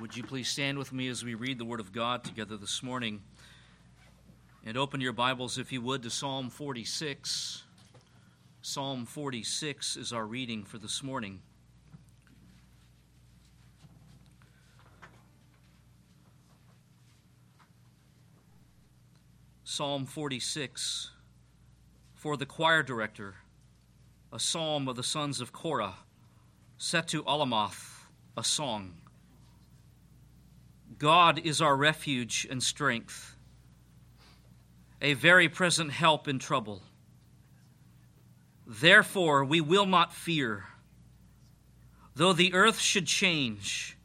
Would you please stand with me as we read the Word of God together this morning? And open your Bibles, if you would, to Psalm 46. Psalm 46 is our reading for this morning. Psalm 46 for the choir director, a psalm of the sons of Korah, set to Alamoth, a song. God is our refuge and strength, a very present help in trouble. Therefore, we will not fear, though the earth should change,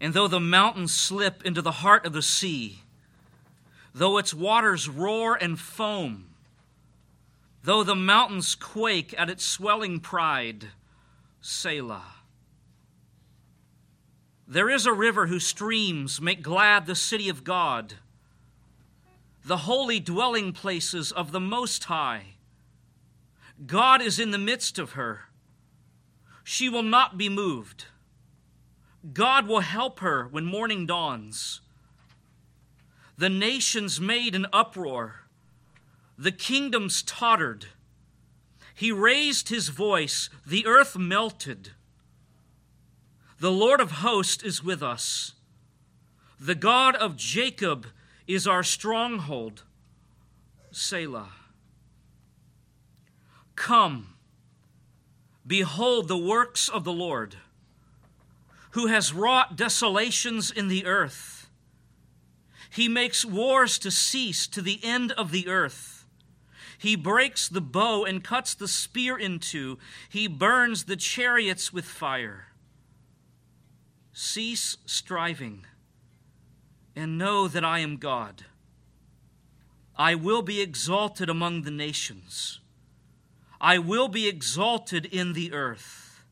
and though the mountains slip into the heart of the sea, though its waters roar and foam, though the mountains quake at its swelling pride. Selah. There is a river whose streams make glad the city of God, the holy dwelling places of the Most High. God is in the midst of her. She will not be moved. God will help her when morning dawns. The nations made an uproar, the kingdoms tottered. He raised his voice, the earth melted. The Lord of hosts is with us. The God of Jacob is our stronghold. Selah. Come, behold the works of the Lord, who has wrought desolations in the earth. He makes wars to cease to the end of the earth. He breaks the bow and cuts the spear in two. He burns the chariots with fire. Cease striving and know that I am God. I will be exalted among the nations. I will be exalted in the earth.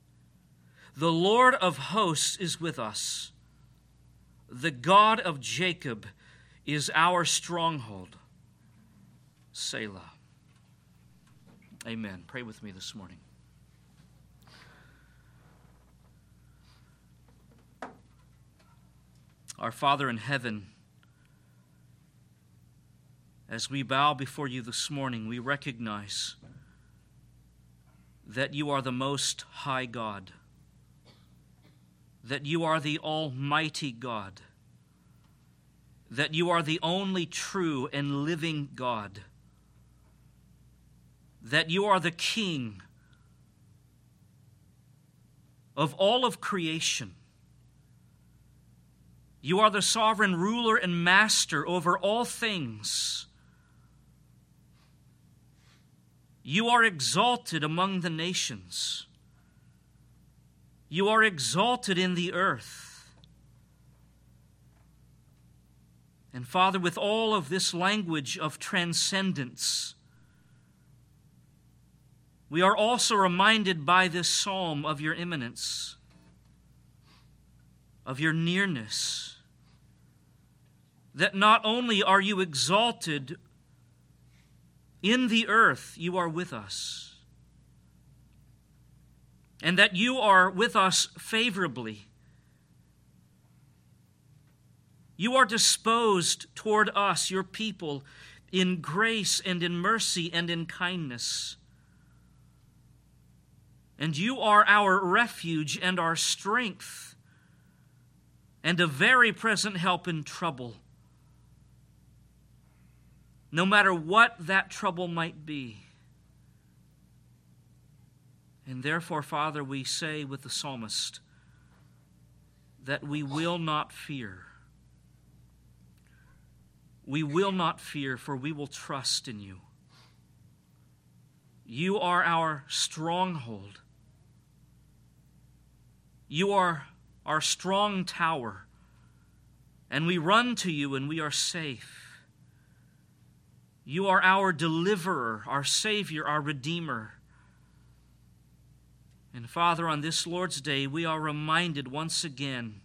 The Lord of hosts is with us. The God of Jacob is our stronghold. Selah. Amen. Pray with me this morning. Our Father in heaven, as we bow before you this morning, we recognize that you are the most high God, that you are the almighty God, that you are the only true and living God, that you are the King of all of creation you are the sovereign ruler and master over all things. You are exalted among the nations. You are exalted in the earth. And Father, with all of this language of transcendence, we are also reminded by this psalm of your immanence, of your nearness that not only are you exalted in the earth, you are with us, and that you are with us favorably. You are disposed toward us, your people, in grace and in mercy and in kindness. And you are our refuge and our strength, and a very present help in trouble no matter what that trouble might be. And therefore, Father, we say with the psalmist that we will not fear. We will not fear, for we will trust in you. You are our stronghold. You are our strong tower. And we run to you and we are safe. You are our deliverer, our Savior, our Redeemer. And Father, on this Lord's Day, we are reminded once again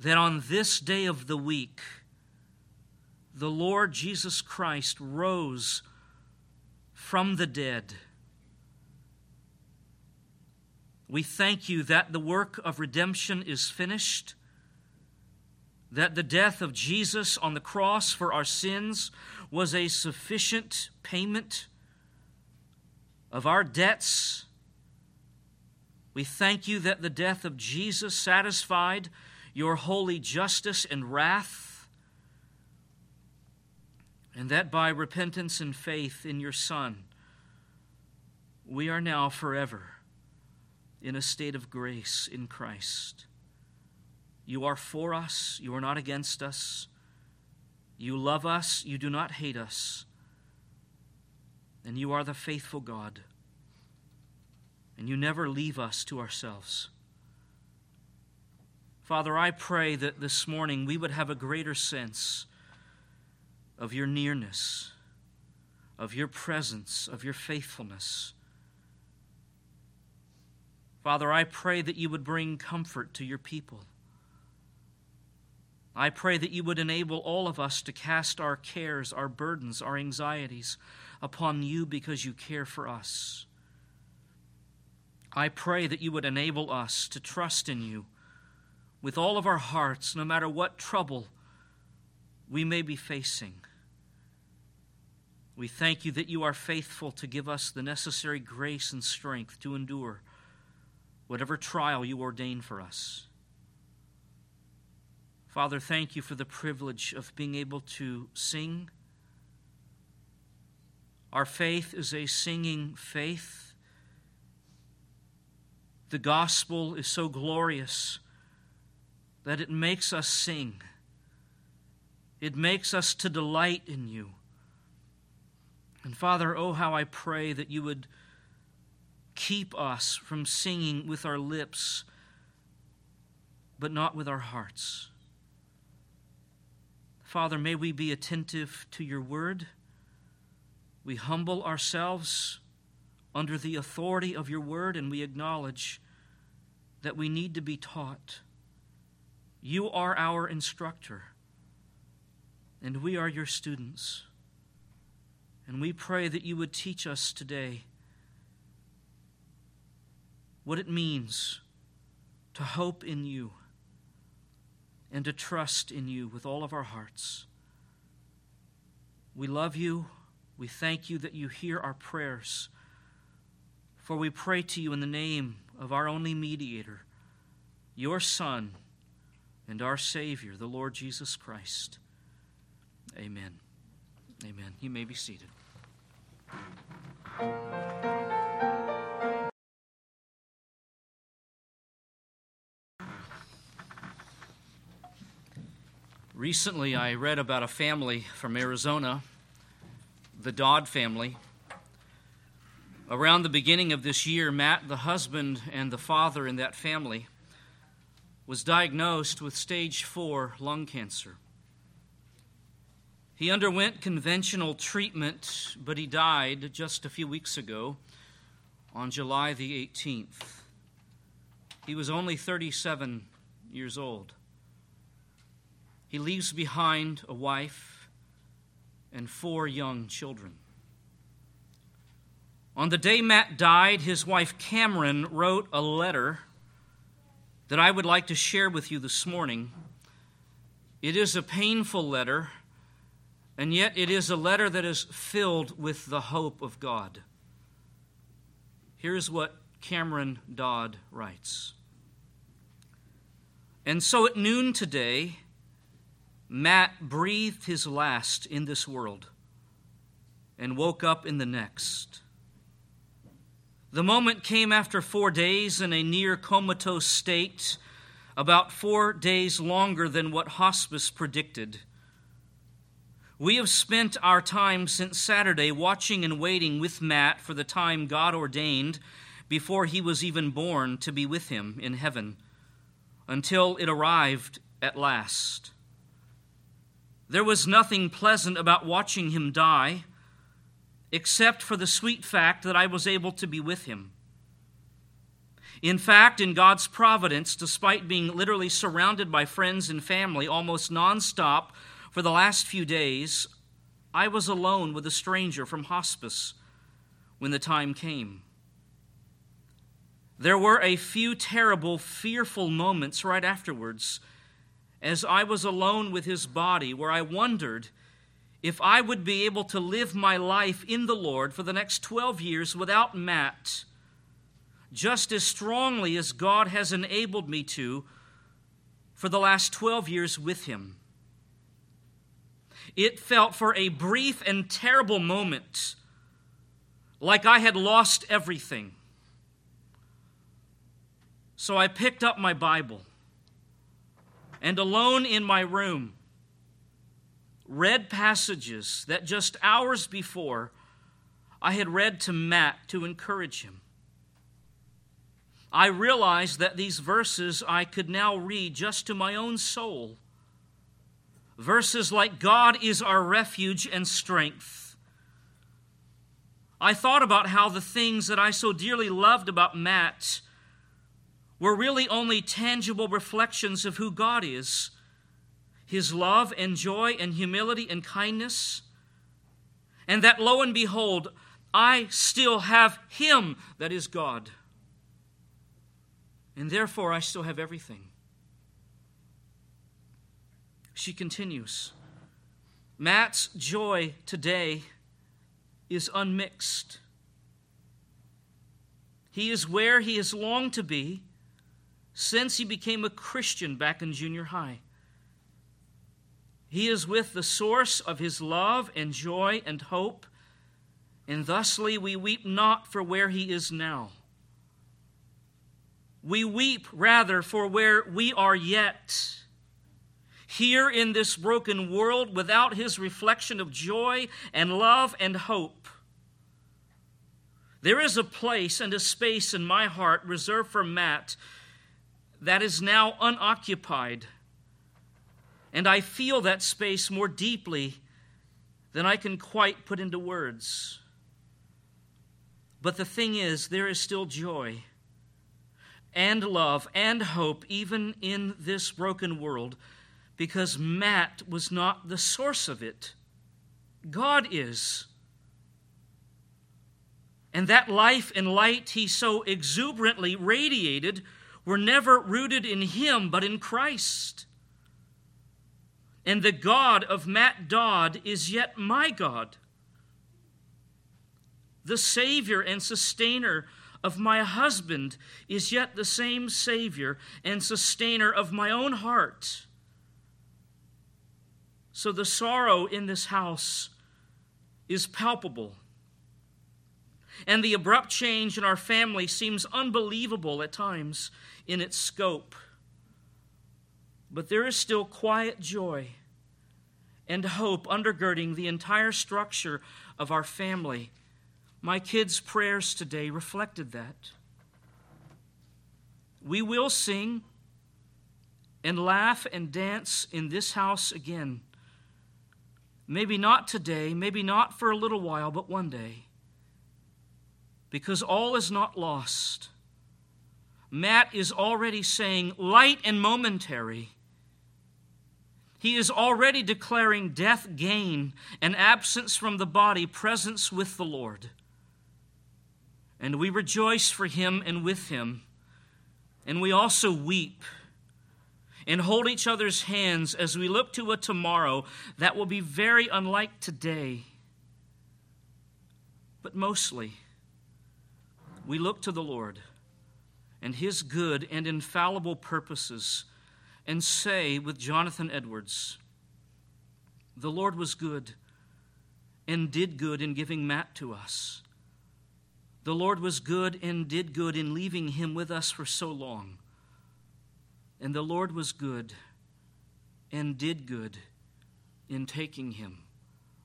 that on this day of the week, the Lord Jesus Christ rose from the dead, We thank you that the work of redemption is finished, that the death of Jesus on the cross for our sins was a sufficient payment of our debts. We thank you that the death of Jesus satisfied your holy justice and wrath, and that by repentance and faith in your Son, we are now forever in a state of grace in Christ. You are for us, you are not against us. You love us, you do not hate us. And you are the faithful God. And you never leave us to ourselves. Father, I pray that this morning we would have a greater sense of your nearness, of your presence, of your faithfulness. Father, I pray that you would bring comfort to your people. I pray that you would enable all of us to cast our cares, our burdens, our anxieties upon you because you care for us. I pray that you would enable us to trust in you with all of our hearts, no matter what trouble we may be facing. We thank you that you are faithful to give us the necessary grace and strength to endure whatever trial you ordain for us. Father, thank you for the privilege of being able to sing. Our faith is a singing faith. The gospel is so glorious that it makes us sing. It makes us to delight in you. And Father, oh, how I pray that you would keep us from singing with our lips, but not with our hearts. Father, may we be attentive to your word. We humble ourselves under the authority of your word, and we acknowledge that we need to be taught. You are our instructor, and we are your students. And we pray that you would teach us today what it means to hope in you and to trust in you with all of our hearts. We love you. We thank you that you hear our prayers. For we pray to you in the name of our only mediator, your Son, and our Savior, the Lord Jesus Christ. Amen. Amen. You may be seated. Recently, I read about a family from Arizona, the Dodd family. Around the beginning of this year, Matt, the husband and the father in that family, was diagnosed with stage four lung cancer. He underwent conventional treatment, but he died just a few weeks ago on July the 18th. He was only 37 years old. He leaves behind a wife and four young children. On the day Matt died, his wife Cameron wrote a letter that I would like to share with you this morning. It is a painful letter, and yet it is a letter that is filled with the hope of God. Here's what Cameron Dodd writes And so at noon today, Matt breathed his last in this world and woke up in the next. The moment came after four days in a near comatose state, about four days longer than what hospice predicted. We have spent our time since Saturday watching and waiting with Matt for the time God ordained before he was even born to be with him in heaven until it arrived at last. There was nothing pleasant about watching him die, except for the sweet fact that I was able to be with him. In fact, in God's providence, despite being literally surrounded by friends and family almost nonstop for the last few days, I was alone with a stranger from hospice when the time came. There were a few terrible, fearful moments right afterwards as I was alone with his body where I wondered if I would be able to live my life in the Lord for the next 12 years without Matt, just as strongly as God has enabled me to for the last 12 years with him. It felt for a brief and terrible moment like I had lost everything. So I picked up my Bible and, alone in my room, read passages that just hours before I had read to Matt to encourage him. I realized that these verses I could now read just to my own soul. Verses like, God is our refuge and strength. I thought about how the things that I so dearly loved about Matt were really only tangible reflections of who God is his love and joy and humility and kindness. And that lo and behold, I still have him that is God. And therefore, I still have everything. She continues Matt's joy today is unmixed. He is where he has longed to be since he became a Christian back in junior high. He is with the source of his love and joy and hope, and thusly we weep not for where he is now. We weep rather for where we are yet. Here in this broken world, without his reflection of joy and love and hope. There is a place and a space in my heart reserved for Matt that is now unoccupied and I feel that space more deeply than I can quite put into words. But the thing is, there is still joy and love and hope, even in this broken world, because Matt was not the source of it. God is. And that life and light he so exuberantly radiated were never rooted in him, but in Christ. And the God of Matt Dodd is yet my God. The Savior and sustainer of my husband is yet the same Savior and sustainer of my own heart. So the sorrow in this house is palpable. And the abrupt change in our family seems unbelievable at times in its scope. But there is still quiet joy and hope undergirding the entire structure of our family. My kids' prayers today reflected that. We will sing and laugh and dance in this house again. Maybe not today, maybe not for a little while, but one day. Because all is not lost. Matt is already saying, light and momentary he is already declaring death gain and absence from the body, presence with the Lord. And we rejoice for him and with him. And we also weep and hold each other's hands as we look to a tomorrow that will be very unlike today. But mostly, we look to the Lord and his good and infallible purposes and say with Jonathan Edwards, The Lord was good and did good in giving Matt to us. The Lord was good and did good in leaving him with us for so long. And the Lord was good and did good in taking him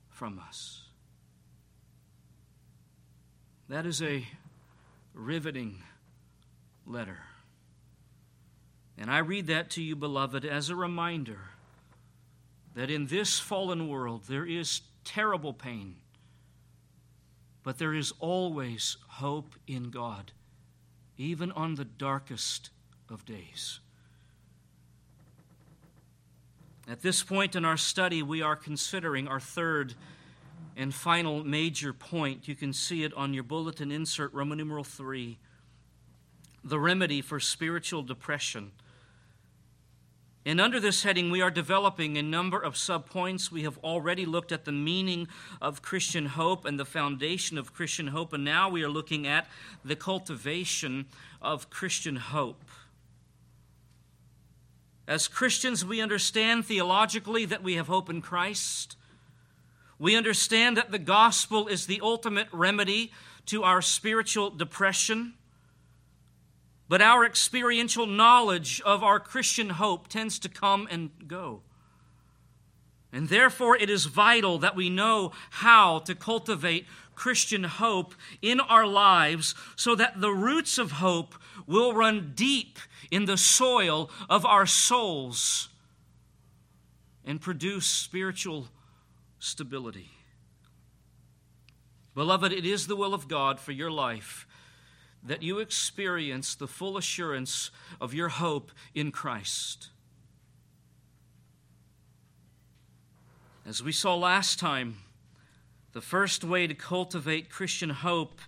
from us. That is a riveting letter. And I read that to you, beloved, as a reminder that in this fallen world there is terrible pain, but there is always hope in God, even on the darkest of days. At this point in our study, we are considering our third and final major point. You can see it on your bulletin insert, Roman numeral 3 the remedy for spiritual depression. And under this heading, we are developing a number of subpoints. We have already looked at the meaning of Christian hope and the foundation of Christian hope, and now we are looking at the cultivation of Christian hope. As Christians, we understand theologically that we have hope in Christ. We understand that the gospel is the ultimate remedy to our spiritual depression. But our experiential knowledge of our Christian hope tends to come and go. And therefore, it is vital that we know how to cultivate Christian hope in our lives so that the roots of hope will run deep in the soil of our souls and produce spiritual stability. Beloved, it is the will of God for your life that you experience the full assurance of your hope in Christ. As we saw last time, the first way to cultivate Christian hope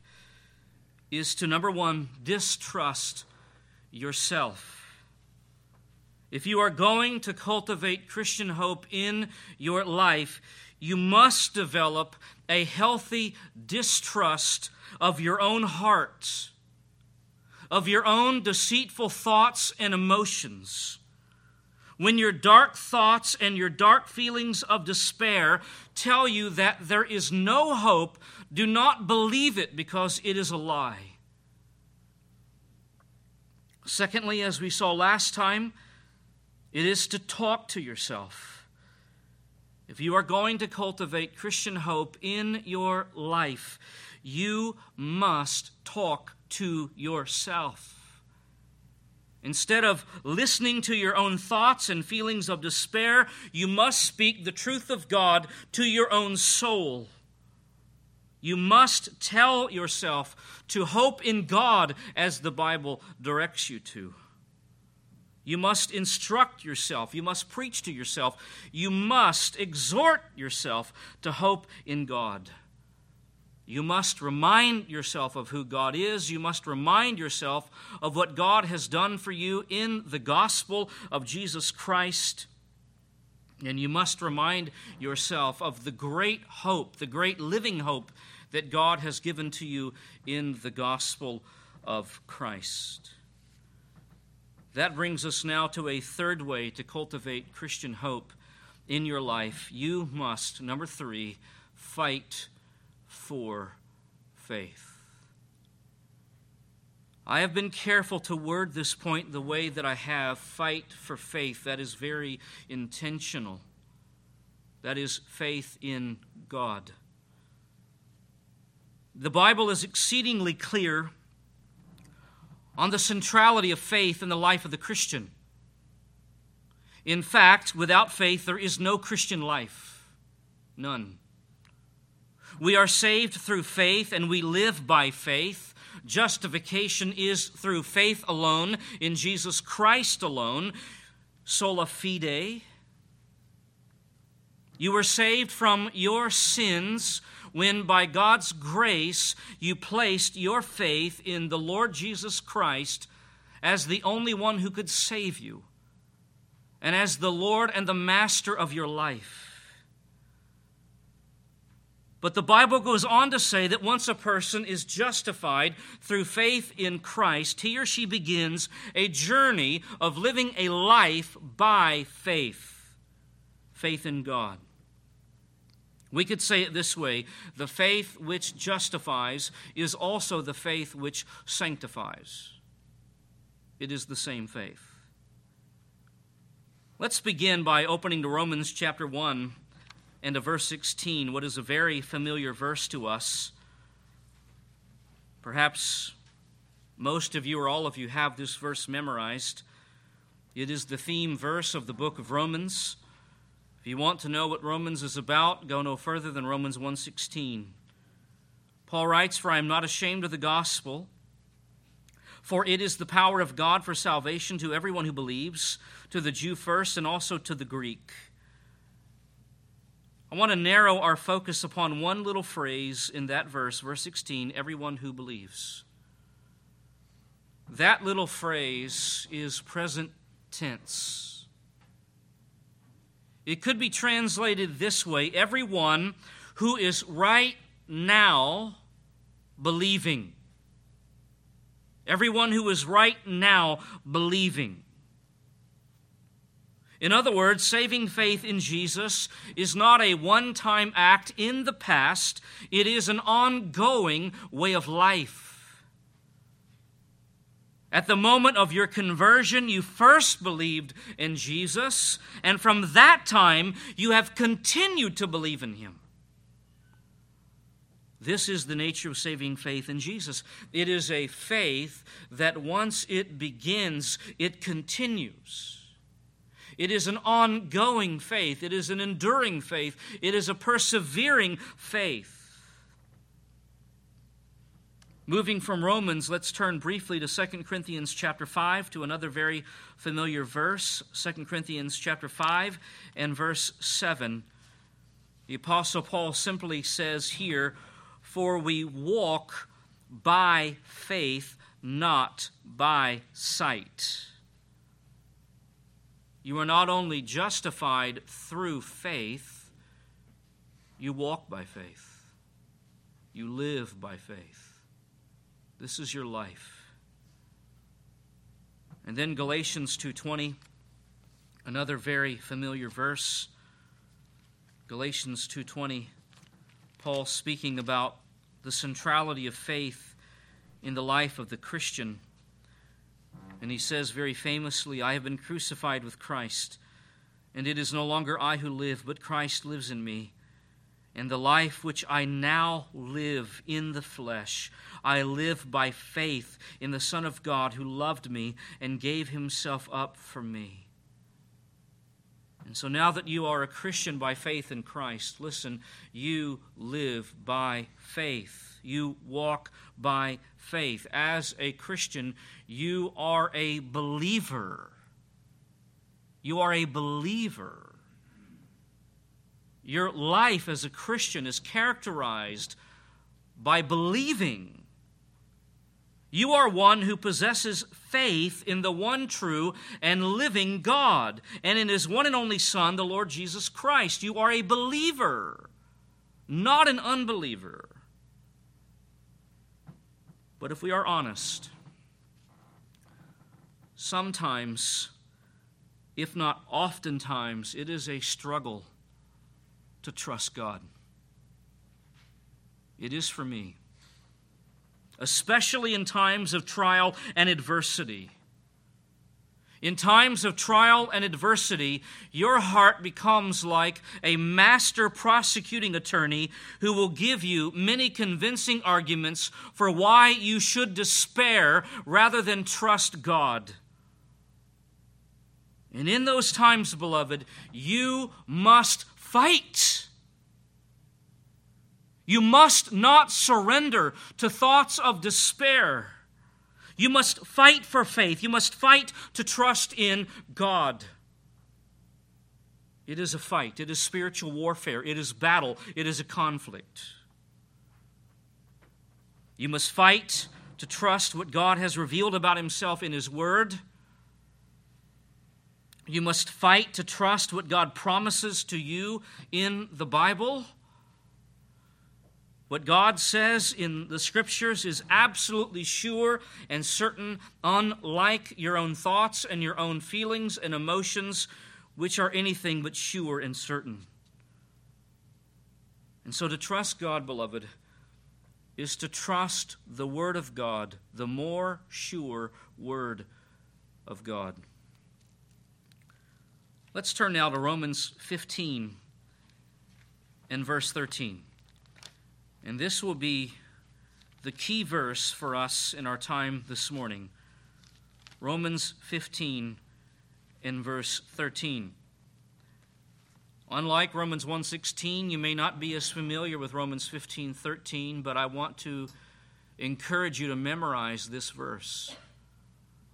is to number one, distrust yourself. If you are going to cultivate Christian hope in your life, you must develop a healthy distrust of your own heart of your own deceitful thoughts and emotions. When your dark thoughts and your dark feelings of despair tell you that there is no hope, do not believe it because it is a lie. Secondly, as we saw last time, it is to talk to yourself. If you are going to cultivate Christian hope in your life, you must talk to yourself. Instead of listening to your own thoughts and feelings of despair, you must speak the truth of God to your own soul. You must tell yourself to hope in God as the Bible directs you to. You must instruct yourself. You must preach to yourself. You must exhort yourself to hope in God. You must remind yourself of who God is. You must remind yourself of what God has done for you in the gospel of Jesus Christ. And you must remind yourself of the great hope, the great living hope that God has given to you in the gospel of Christ. That brings us now to a third way to cultivate Christian hope in your life. You must, number three, fight for faith. I have been careful to word this point the way that I have fight for faith. That is very intentional. That is faith in God. The Bible is exceedingly clear on the centrality of faith in the life of the Christian. In fact, without faith, there is no Christian life. None. We are saved through faith and we live by faith. Justification is through faith alone, in Jesus Christ alone, sola fide. You were saved from your sins when, by God's grace, you placed your faith in the Lord Jesus Christ as the only one who could save you and as the Lord and the Master of your life. But the Bible goes on to say that once a person is justified through faith in Christ, he or she begins a journey of living a life by faith faith in God. We could say it this way the faith which justifies is also the faith which sanctifies. It is the same faith. Let's begin by opening to Romans chapter 1 and to verse 16, what is a very familiar verse to us. Perhaps most of you or all of you have this verse memorized. It is the theme verse of the book of Romans. If you want to know what Romans is about, go no further than Romans 1:16. Paul writes, "For I am not ashamed of the gospel, for it is the power of God for salvation to everyone who believes, to the Jew first and also to the Greek." I want to narrow our focus upon one little phrase in that verse, verse 16 everyone who believes. that little phrase is present tense. It could be translated this way everyone who is right now believing. Everyone who is right now believing. In other words, saving faith in Jesus is not a one time act in the past, it is an ongoing way of life. At the moment of your conversion, you first believed in Jesus, and from that time, you have continued to believe in him. This is the nature of saving faith in Jesus. It is a faith that once it begins, it continues. It is an ongoing faith. It is an enduring faith. It is a persevering faith. Moving from Romans, let's turn briefly to 2 Corinthians chapter 5 to another very familiar verse, 2 Corinthians chapter 5 and verse 7. The apostle Paul simply says here, "For we walk by faith, not by sight." You are not only justified through faith, you walk by faith. You live by faith. This is your life. And then Galatians 2:20, another very familiar verse. Galatians 2:20, Paul speaking about the centrality of faith in the life of the Christian. And he says very famously, I have been crucified with Christ, and it is no longer I who live, but Christ lives in me. And the life which I now live in the flesh, I live by faith in the Son of God who loved me and gave himself up for me. And so now that you are a Christian by faith in Christ, listen, you live by faith. You walk by faith. As a Christian, you are a believer. You are a believer. Your life as a Christian is characterized by believing. You are one who possesses faith in the one true and living God and in his one and only Son, the Lord Jesus Christ. You are a believer, not an unbeliever. But if we are honest, sometimes, if not oftentimes, it is a struggle to trust God. It is for me, especially in times of trial and adversity. In times of trial and adversity, your heart becomes like a master prosecuting attorney who will give you many convincing arguments for why you should despair rather than trust God. And in those times, beloved, you must fight. You must not surrender to thoughts of despair. You must fight for faith. You must fight to trust in God. It is a fight, it is spiritual warfare, it is battle, it is a conflict. You must fight to trust what God has revealed about Himself in His Word. You must fight to trust what God promises to you in the Bible. What God says in the scriptures is absolutely sure and certain, unlike your own thoughts and your own feelings and emotions, which are anything but sure and certain. And so to trust God, beloved, is to trust the Word of God, the more sure Word of God. Let's turn now to Romans 15 and verse 13. And this will be the key verse for us in our time this morning. Romans 15 in verse 13. Unlike Romans 1:16, you may not be as familiar with Romans 15:13, but I want to encourage you to memorize this verse.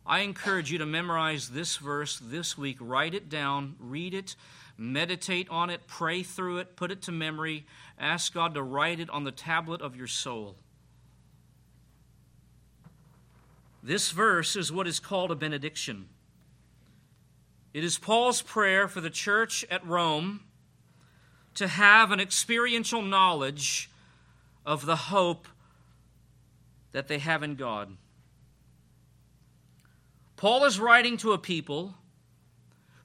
I encourage you to memorize this verse this week. Write it down, read it, meditate on it, pray through it, put it to memory, ask God to write it on the tablet of your soul. This verse is what is called a benediction. It is Paul's prayer for the church at Rome to have an experiential knowledge of the hope that they have in God. Paul is writing to a people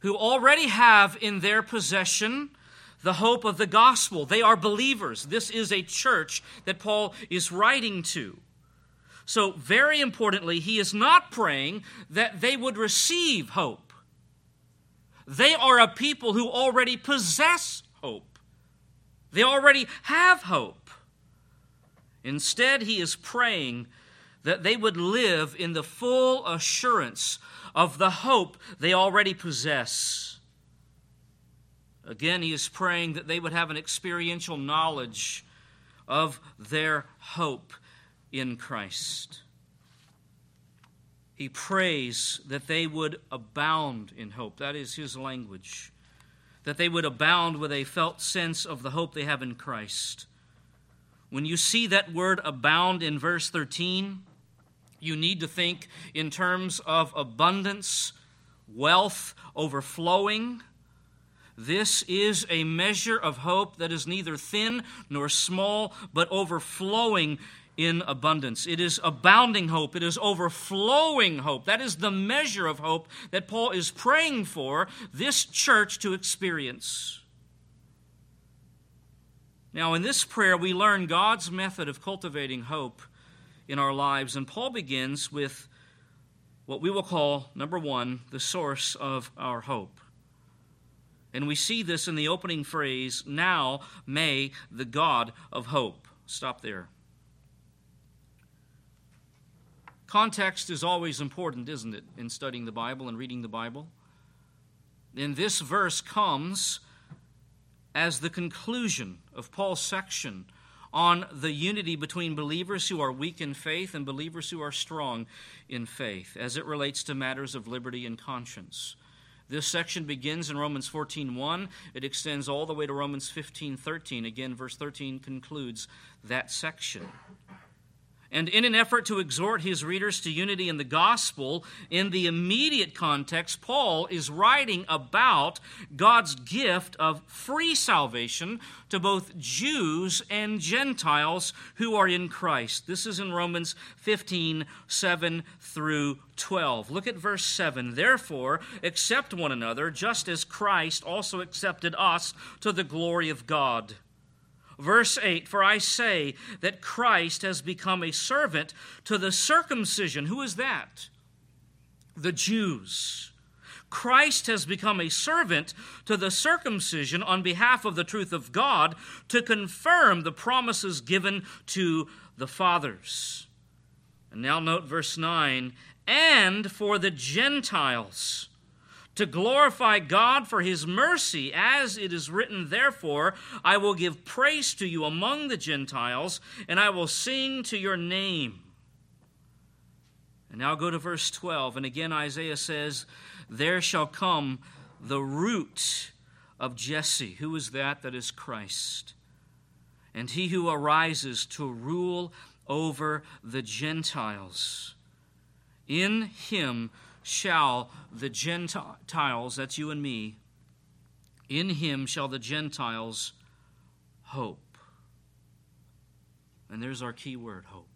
who already have in their possession the hope of the gospel. They are believers. This is a church that Paul is writing to. So, very importantly, he is not praying that they would receive hope. They are a people who already possess hope, they already have hope. Instead, he is praying that they would live in the full assurance of the hope they already possess. Again, he is praying that they would have an experiential knowledge of their hope in Christ. He prays that they would abound in hope. That is his language. That they would abound with a felt sense of the hope they have in Christ. When you see that word abound in verse 13, you need to think in terms of abundance, wealth, overflowing. This is a measure of hope that is neither thin nor small, but overflowing in abundance. It is abounding hope. It is overflowing hope. That is the measure of hope that Paul is praying for this church to experience. Now, in this prayer, we learn God's method of cultivating hope in our lives, and Paul begins with what we will call, number one, the source of our hope. And we see this in the opening phrase, Now may the God of hope. Stop there. Context is always important, isn't it, in studying the Bible and reading the Bible? And this verse comes as the conclusion of Paul's section on the unity between believers who are weak in faith and believers who are strong in faith as it relates to matters of liberty and conscience. This section begins in Romans 14:1. It extends all the way to Romans 15:13. Again, verse 13 concludes that section. And in an effort to exhort his readers to unity in the gospel, in the immediate context, Paul is writing about God's gift of free salvation to both Jews and Gentiles who are in Christ. This is in Romans 15 7 through 12. Look at verse 7. Therefore, accept one another, just as Christ also accepted us to the glory of God. Verse 8 For I say that Christ has become a servant to the circumcision. Who is that? The Jews. Christ has become a servant to the circumcision on behalf of the truth of God to confirm the promises given to the fathers. And now note verse 9 and for the Gentiles to glorify God for his mercy, as it is written, Therefore, I will give praise to you among the Gentiles, and I will sing to your name. And now go to verse 12. And again, Isaiah says, There shall come the root of Jesse. Who is that? That is Christ. And he who arises to rule over the Gentiles. In him shall the Gentiles, that's you and me, in him shall the Gentiles hope. And there's our key word hope.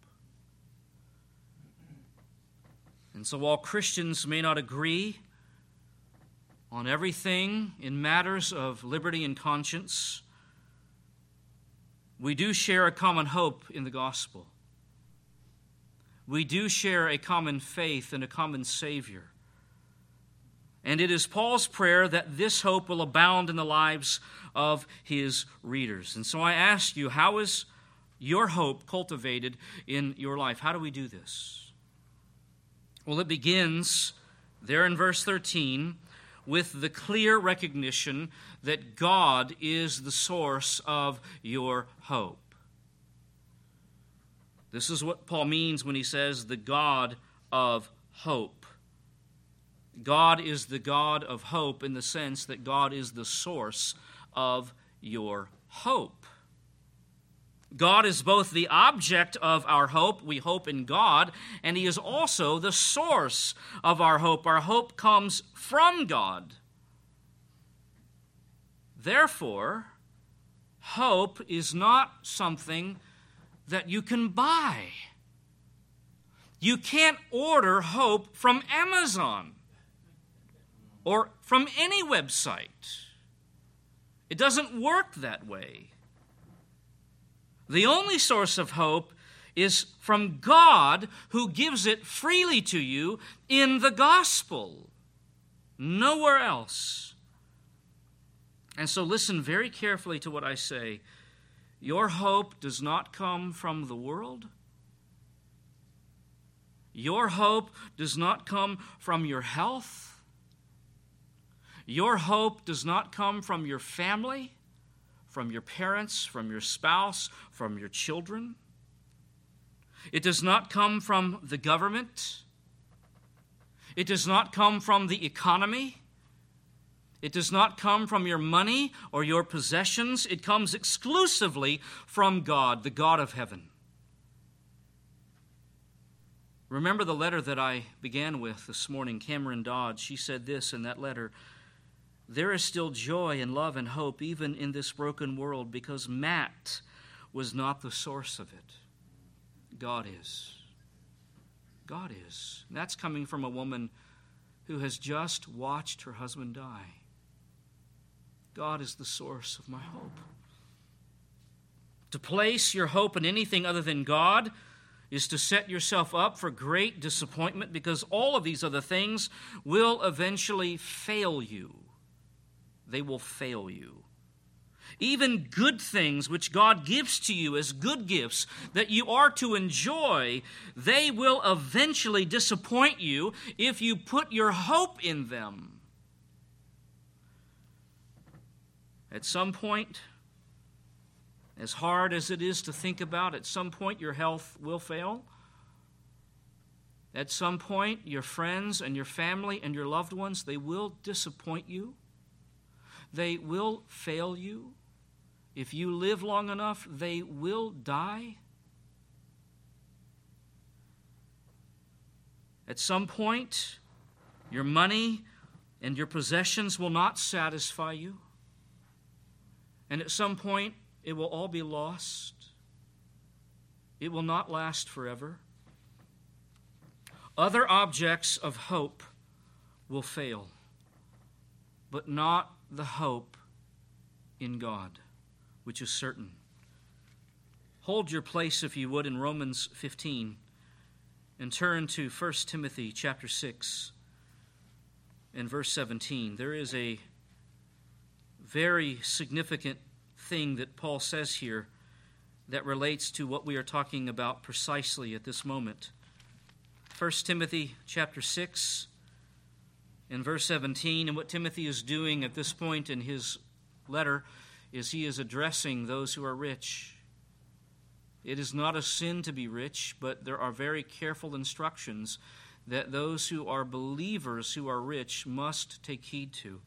And so, while Christians may not agree on everything in matters of liberty and conscience, we do share a common hope in the gospel we do share a common faith and a common Savior. And it is Paul's prayer that this hope will abound in the lives of his readers. And so I ask you, how is your hope cultivated in your life? How do we do this? Well, it begins there in verse 13 with the clear recognition that God is the source of your hope. This is what Paul means when he says the God of hope. God is the God of hope in the sense that God is the source of your hope. God is both the object of our hope, we hope in God, and He is also the source of our hope. Our hope comes from God. Therefore, hope is not something that you can buy. You can't order hope from Amazon or from any website. It doesn't work that way. The only source of hope is from God who gives it freely to you in the gospel. Nowhere else. And so listen very carefully to what I say. Your hope does not come from the world. Your hope does not come from your health. Your hope does not come from your family from your parents, from your spouse, from your children. It does not come from the government. It does not come from the economy. It does not come from your money or your possessions. It comes exclusively from God, the God of heaven. Remember the letter that I began with this morning, Cameron Dodd. She said this in that letter there is still joy and love and hope even in this broken world because Matt was not the source of it. God is. God is. And that's coming from a woman who has just watched her husband die. God is the source of my hope. To place your hope in anything other than God is to set yourself up for great disappointment because all of these other things will eventually fail you they will fail you. Even good things which God gives to you as good gifts that you are to enjoy, they will eventually disappoint you if you put your hope in them. At some point, as hard as it is to think about, at some point your health will fail. At some point, your friends and your family and your loved ones, they will disappoint you. They will fail you. If you live long enough, they will die. At some point, your money and your possessions will not satisfy you. And at some point, it will all be lost. It will not last forever. Other objects of hope will fail, but not the hope in God, which is certain. Hold your place, if you would, in Romans 15 and turn to 1 Timothy chapter 6 and verse 17. There is a very significant thing that Paul says here that relates to what we are talking about precisely at this moment. 1 Timothy chapter 6 in verse 17. And what Timothy is doing at this point in his letter is he is addressing those who are rich. It is not a sin to be rich, but there are very careful instructions that those who are believers who are rich must take heed to.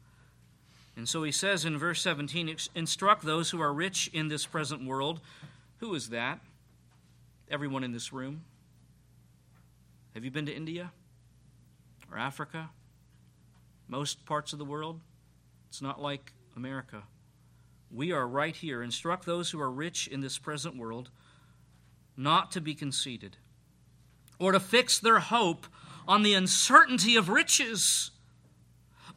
And so he says in verse 17 instruct those who are rich in this present world. Who is that? Everyone in this room. Have you been to India or Africa? most parts of the world. It's not like America. We are right here. Instruct those who are rich in this present world not to be conceited or to fix their hope on the uncertainty of riches,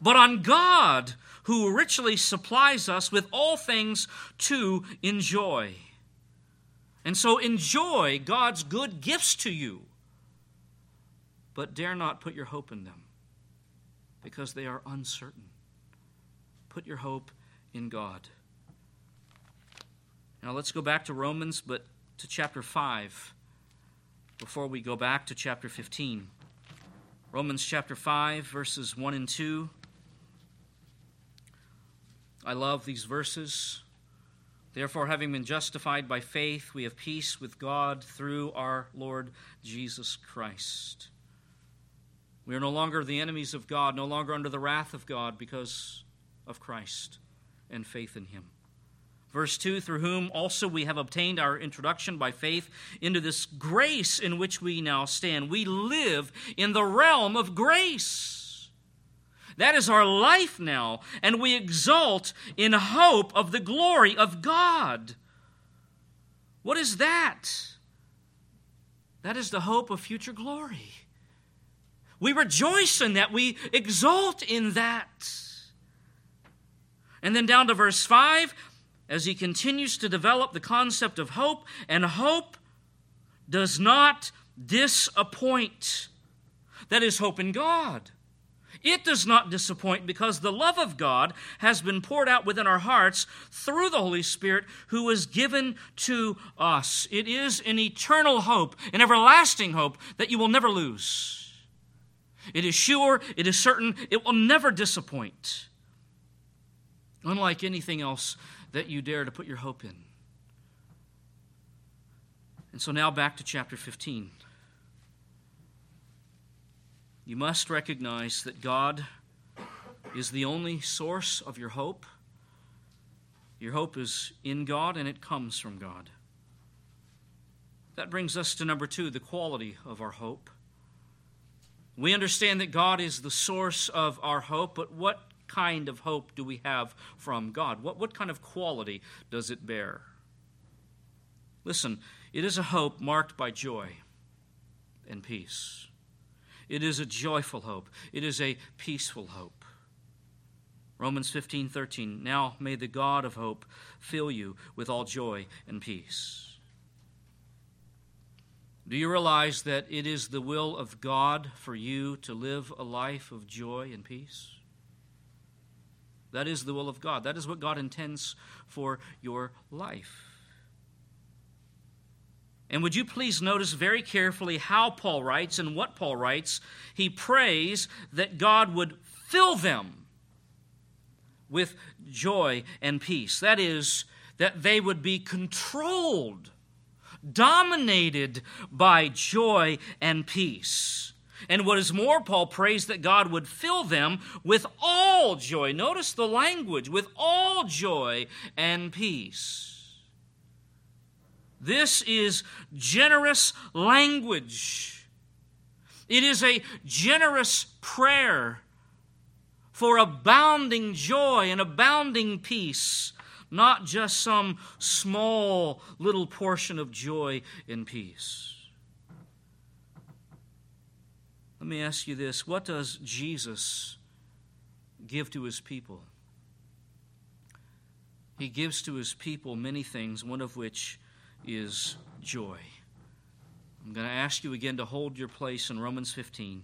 but on God who richly supplies us with all things to enjoy. And so enjoy God's good gifts to you, but dare not put your hope in them because they are uncertain. Put your hope in God. Now let's go back to Romans, but to chapter 5 before we go back to chapter 15. Romans chapter 5, verses 1 and 2. I love these verses. Therefore, having been justified by faith, we have peace with God through our Lord Jesus Christ we are no longer the enemies of God, no longer under the wrath of God because of Christ and faith in Him. Verse 2 Through whom also we have obtained our introduction by faith into this grace in which we now stand. We live in the realm of grace. That is our life now, and we exult in hope of the glory of God. What is that? That is the hope of future glory. We rejoice in that, we exult in that. And then down to verse 5, as he continues to develop the concept of hope, and hope does not disappoint. That is hope in God. It does not disappoint because the love of God has been poured out within our hearts through the Holy Spirit who was given to us. It is an eternal hope, an everlasting hope that you will never lose. It is sure, it is certain, it will never disappoint. Unlike anything else that you dare to put your hope in. And so now back to chapter 15. You must recognize that God is the only source of your hope. Your hope is in God and it comes from God. That brings us to number two the quality of our hope. We understand that God is the source of our hope, but what kind of hope do we have from God? What, what kind of quality does it bear? Listen, it is a hope marked by joy and peace. It is a joyful hope. It is a peaceful hope. Romans 15, 13. Now may the God of hope fill you with all joy and peace. Do you realize that it is the will of God for you to live a life of joy and peace? That is the will of God. That is what God intends for your life. And would you please notice very carefully how Paul writes and what Paul writes? He prays that God would fill them with joy and peace. That is, that they would be controlled, dominated by joy and peace. And what is more, Paul prays that God would fill them with all joy. Notice the language with all joy and peace. This is generous language. It is a generous prayer for abounding joy and abounding peace, not just some small little portion of joy and peace. Let me ask you this what does Jesus give to his people? He gives to his people many things, one of which is joy. I'm going to ask you again to hold your place in Romans 15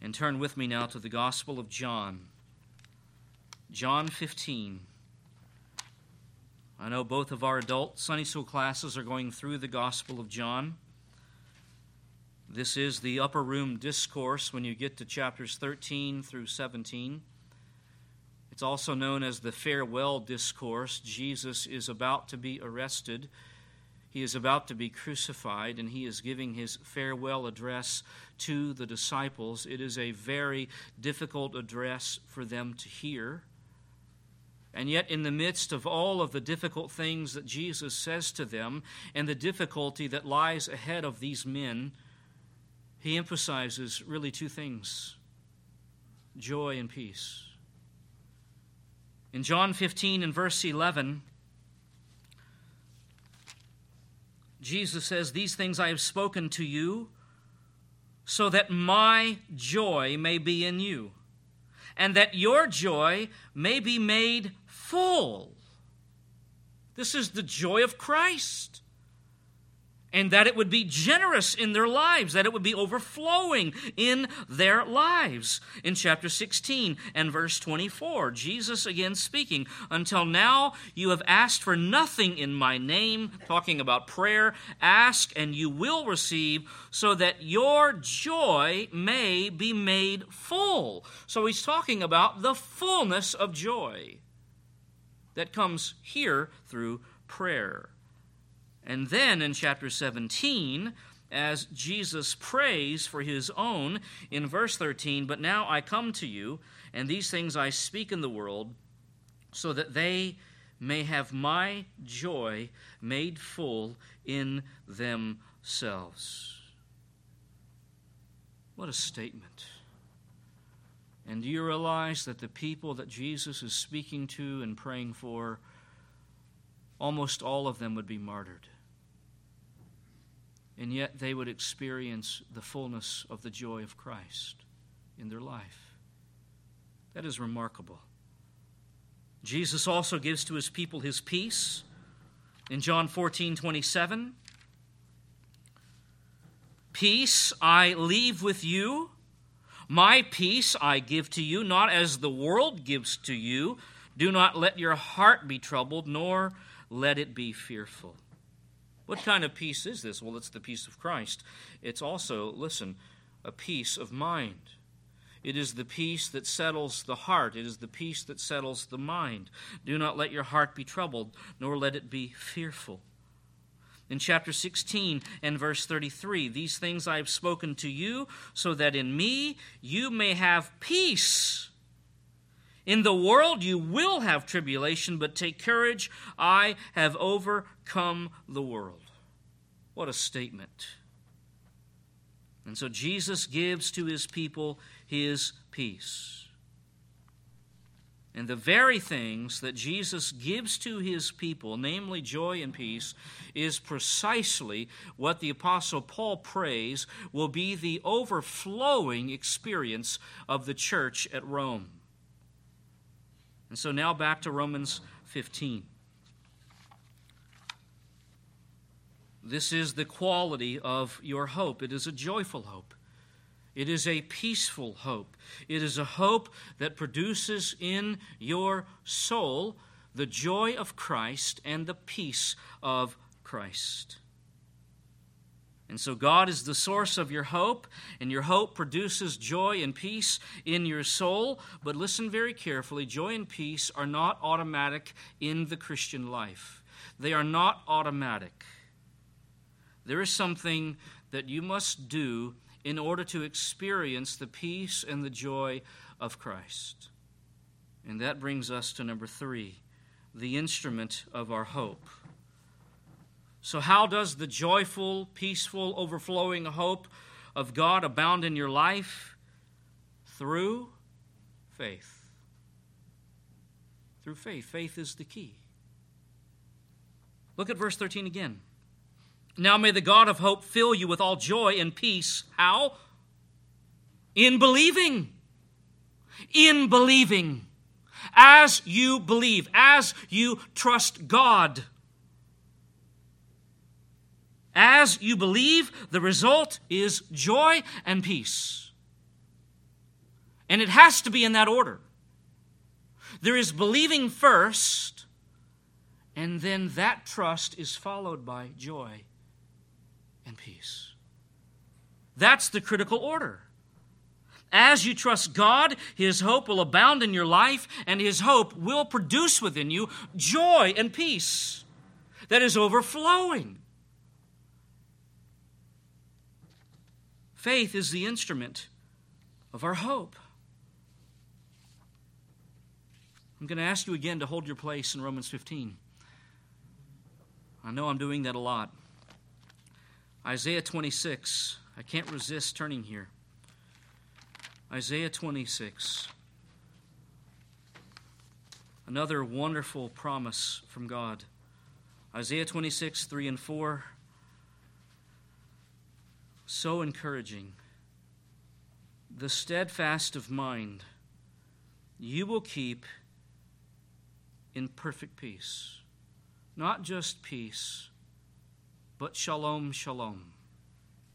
and turn with me now to the Gospel of John. John 15. I know both of our adult Sunday school classes are going through the Gospel of John. This is the upper room discourse when you get to chapters 13 through 17. It's also known as the farewell discourse. Jesus is about to be arrested. He is about to be crucified, and he is giving his farewell address to the disciples. It is a very difficult address for them to hear. And yet, in the midst of all of the difficult things that Jesus says to them and the difficulty that lies ahead of these men, he emphasizes really two things joy and peace. In John 15 and verse 11, Jesus says, These things I have spoken to you, so that my joy may be in you, and that your joy may be made full. This is the joy of Christ and that it would be generous in their lives, that it would be overflowing in their lives. In chapter 16 and verse 24, Jesus again speaking, Until now you have asked for nothing in my name, talking about prayer. Ask and you will receive, so that your joy may be made full. So he's talking about the fullness of joy that comes here through prayer. And then in chapter 17, as Jesus prays for his own in verse 13, But now I come to you, and these things I speak in the world, so that they may have my joy made full in themselves. What a statement. And do you realize that the people that Jesus is speaking to and praying for, almost all of them would be martyred? And yet they would experience the fullness of the joy of Christ in their life. That is remarkable. Jesus also gives to his people his peace. In John 14 27, Peace I leave with you, my peace I give to you, not as the world gives to you. Do not let your heart be troubled, nor let it be fearful. What kind of peace is this? Well, it's the peace of Christ. It's also, listen, a peace of mind. It is the peace that settles the heart. It is the peace that settles the mind. Do not let your heart be troubled, nor let it be fearful. In chapter 16 and verse 33, these things I have spoken to you, so that in me you may have peace. In the world you will have tribulation, but take courage, I have overcome the world. What a statement. And so Jesus gives to his people his peace. And the very things that Jesus gives to his people, namely joy and peace, is precisely what the Apostle Paul prays will be the overflowing experience of the church at Rome. And so now back to Romans 15. This is the quality of your hope. It is a joyful hope. It is a peaceful hope. It is a hope that produces in your soul the joy of Christ and the peace of Christ. And so, God is the source of your hope, and your hope produces joy and peace in your soul. But listen very carefully joy and peace are not automatic in the Christian life, they are not automatic. There is something that you must do in order to experience the peace and the joy of Christ. And that brings us to number three the instrument of our hope. So, how does the joyful, peaceful, overflowing hope of God abound in your life? Through faith. Through faith. Faith is the key. Look at verse 13 again. Now may the God of hope fill you with all joy and peace. How? In believing. In believing. As you believe, as you trust God. As you believe, the result is joy and peace. And it has to be in that order. There is believing first, and then that trust is followed by joy and peace. That's the critical order. As you trust God, His hope will abound in your life, and His hope will produce within you joy and peace that is overflowing. Faith is the instrument of our hope. I'm going to ask you again to hold your place in Romans 15. I know I'm doing that a lot. Isaiah 26. I can't resist turning here. Isaiah 26. Another wonderful promise from God. Isaiah 26, 3 and 4. So encouraging. The steadfast of mind you will keep in perfect peace. Not just peace, but shalom, shalom,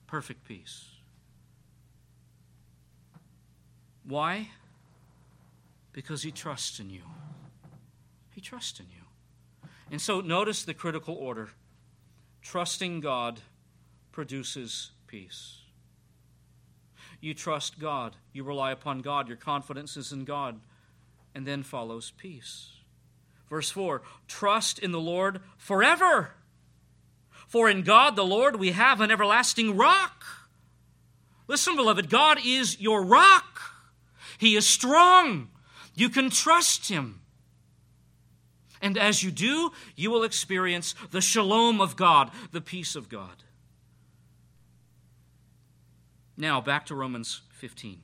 perfect peace. Why? Because he trusts in you. He trusts in you. And so notice the critical order trusting God produces peace. You trust God, you rely upon God, your confidence is in God, and then follows peace. Verse 4 Trust in the Lord forever. For in God the Lord we have an everlasting rock. Listen, beloved, God is your rock. He is strong. You can trust Him. And as you do, you will experience the shalom of God, the peace of God. Now, back to Romans 15.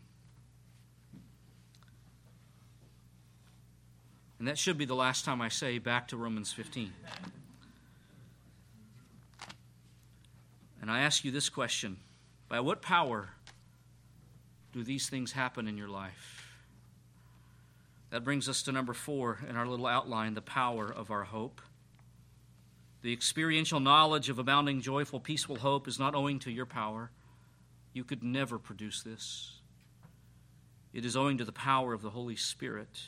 And that should be the last time I say back to Romans 15. And I ask you this question By what power do these things happen in your life? That brings us to number four in our little outline the power of our hope. The experiential knowledge of abounding, joyful, peaceful hope is not owing to your power. You could never produce this. It is owing to the power of the Holy Spirit.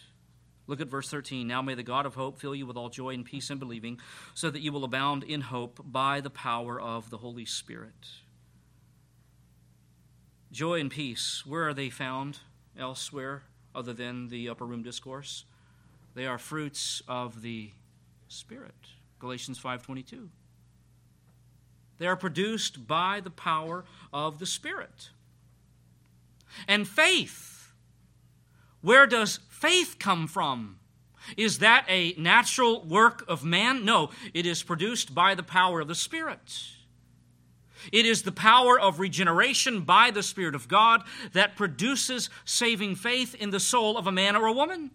Look at verse 13. Now may the God of hope fill you with all joy and peace in believing, so that you will abound in hope by the power of the Holy Spirit. Joy and peace, where are they found elsewhere other than the upper room discourse? They are fruits of the Spirit. Galatians 5:22. They are produced by the power of the Spirit. And faith where does faith come from? Is that a natural work of man? No, it is produced by the power of the Spirit. It is the power of regeneration by the Spirit of God that produces saving faith in the soul of a man or a woman.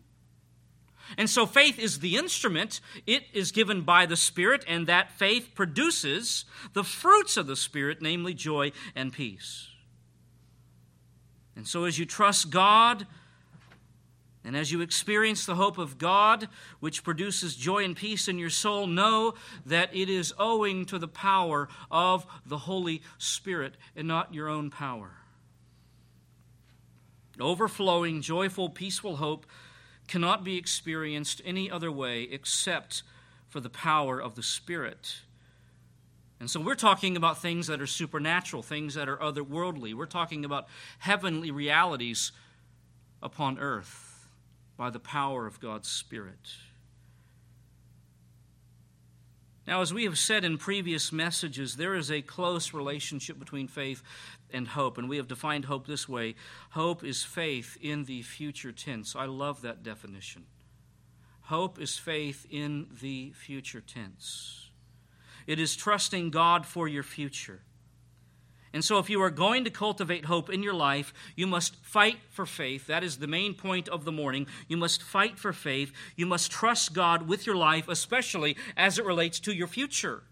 And so faith is the instrument. It is given by the Spirit, and that faith produces the fruits of the Spirit, namely joy and peace. And so as you trust God, and as you experience the hope of God, which produces joy and peace in your soul, know that it is owing to the power of the Holy Spirit and not your own power. Overflowing, joyful, peaceful hope cannot be experienced any other way except for the power of the Spirit. And so we're talking about things that are supernatural, things that are otherworldly. We're talking about heavenly realities upon earth by the power of God's Spirit. Now, as we have said in previous messages, there is a close relationship between faith and hope, and we have defined hope this way hope is faith in the future tense. I love that definition. Hope is faith in the future tense. It is trusting God for your future. And so, if you are going to cultivate hope in your life, you must fight for faith. That is the main point of the morning. You must fight for faith. You must trust God with your life, especially as it relates to your future.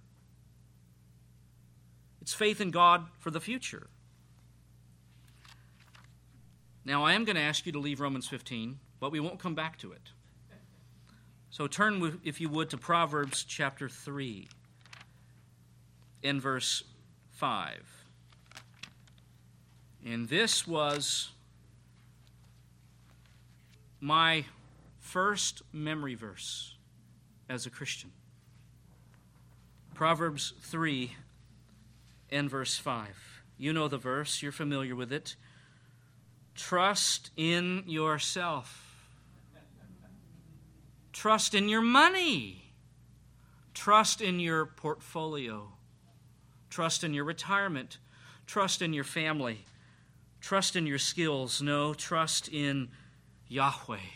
It's faith in God for the future. Now, I am going to ask you to leave Romans 15, but we won't come back to it. So, turn, if you would, to Proverbs chapter 3 in verse 5. And this was my first memory verse as a Christian. Proverbs 3 and verse 5. You know the verse, you're familiar with it. Trust in yourself. Trust in your money. Trust in your portfolio. Trust in your retirement. Trust in your family trust in your skills. No, trust in Yahweh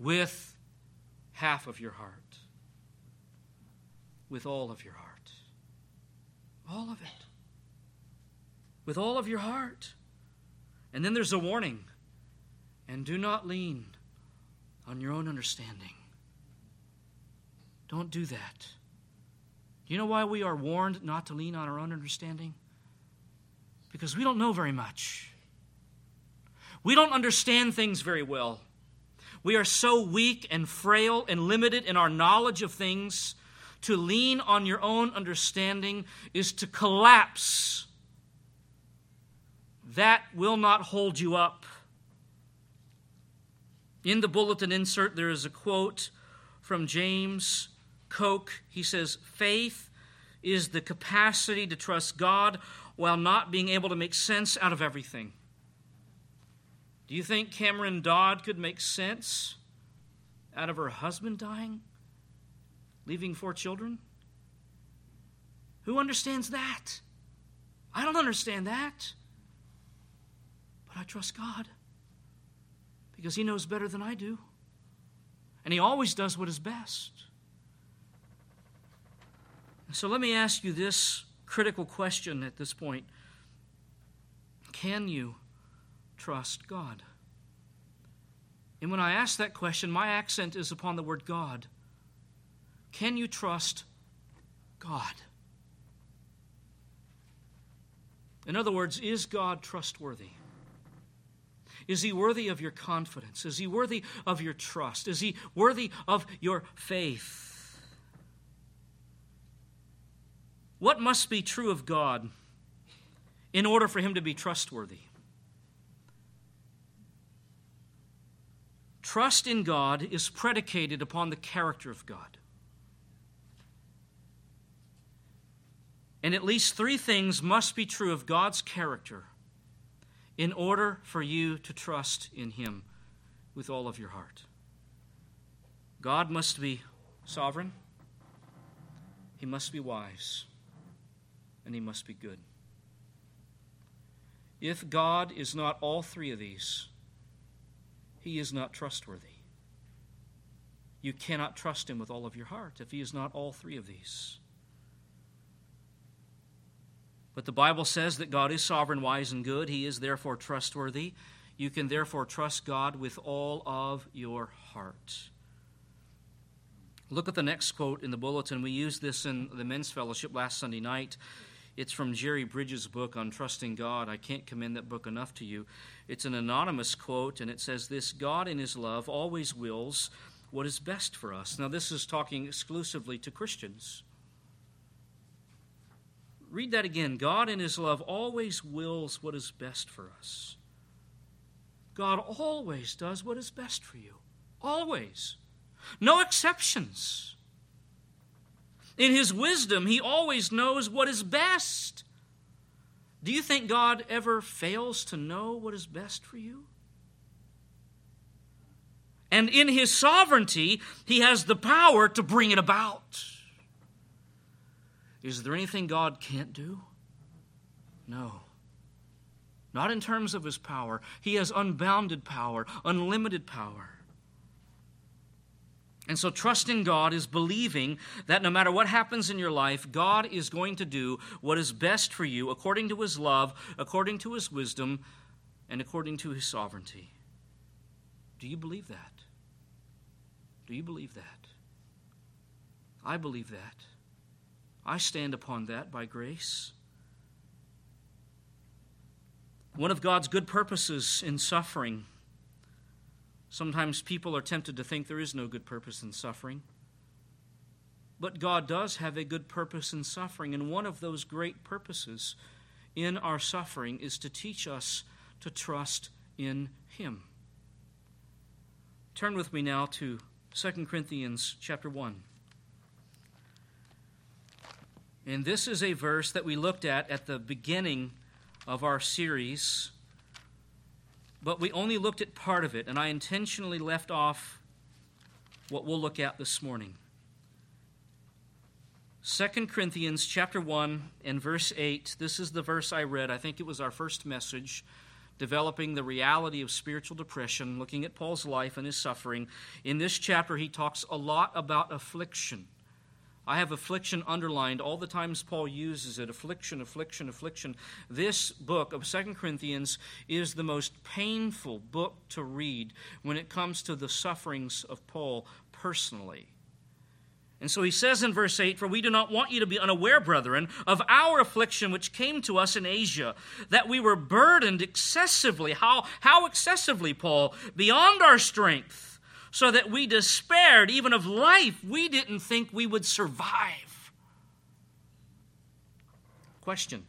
with half of your heart, with all of your heart. All of it. With all of your heart. And then there's a warning and do not lean on your own understanding. Don't do that. Do you know why we are warned not to lean on our own understanding? because we don't know very much. We don't understand things very well. We are so weak and frail and limited in our knowledge of things. To lean on your own understanding is to collapse. That will not hold you up. In the bulletin insert, there is a quote from James Kok. He says, Faith is the capacity to trust God while not being able to make sense out of everything. Do you think Cameron Dodd could make sense out of her husband dying, leaving four children? Who understands that? I don't understand that. But I trust God because He knows better than I do. And He always does what is best. So let me ask you this critical question at this point Can you trust God? And when I ask that question, my accent is upon the word God. Can you trust God? In other words, is God trustworthy? Is he worthy of your confidence? Is he worthy of your trust? Is he worthy of your faith? What must be true of God in order for him to be trustworthy? Trust in God is predicated upon the character of God. And at least three things must be true of God's character in order for you to trust in Him with all of your heart. God must be sovereign, He must be wise, and He must be good. If God is not all three of these, He is not trustworthy. You cannot trust Him with all of your heart if He is not all three of these. But the Bible says that God is sovereign, wise, and good. He is therefore trustworthy. You can therefore trust God with all of your heart. Look at the next quote in the bulletin. We used this in the men's fellowship last Sunday night. It's from Jerry Bridges' book on trusting God. I can't commend that book enough to you. It's an anonymous quote, and it says this God, in His love, always wills what is best for us. Now, this is talking exclusively to Christians. Read that again. God, in His love, always wills what is best for us. God always does what is best for you. Always. No exceptions. In His wisdom, He always knows what is best. Do you think God ever fails to know what is best for you? And in His sovereignty, He has the power to bring it about. Is there anything God can't do? No. Not in terms of his power. He has unbounded power, unlimited power. And so, trusting God is believing that no matter what happens in your life, God is going to do what is best for you according to his love, according to his wisdom, and according to his sovereignty. Do you believe that? Do you believe that? I believe that. I stand upon that by grace. One of God's good purposes in suffering. Sometimes people are tempted to think there is no good purpose in suffering. But God does have a good purpose in suffering, and one of those great purposes in our suffering is to teach us to trust in Him. Turn with me now to 2 Corinthians chapter 1. And this is a verse that we looked at at the beginning of our series, but we only looked at part of it, and I intentionally left off what we'll look at this morning. 2 Corinthians chapter 1 and verse 8. This is the verse I read. I think it was our first message developing the reality of spiritual depression, looking at Paul's life and his suffering. In this chapter he talks a lot about affliction. I have affliction underlined all the times Paul uses it affliction, affliction, affliction. This book of Second Corinthians is the most painful book to read when it comes to the sufferings of Paul personally. And so he says in verse 8, For we do not want you to be unaware, brethren, of our affliction which came to us in Asia, that we were burdened excessively. How, how excessively, Paul? Beyond our strength so that we despaired even of life. We didn't think we would survive. Question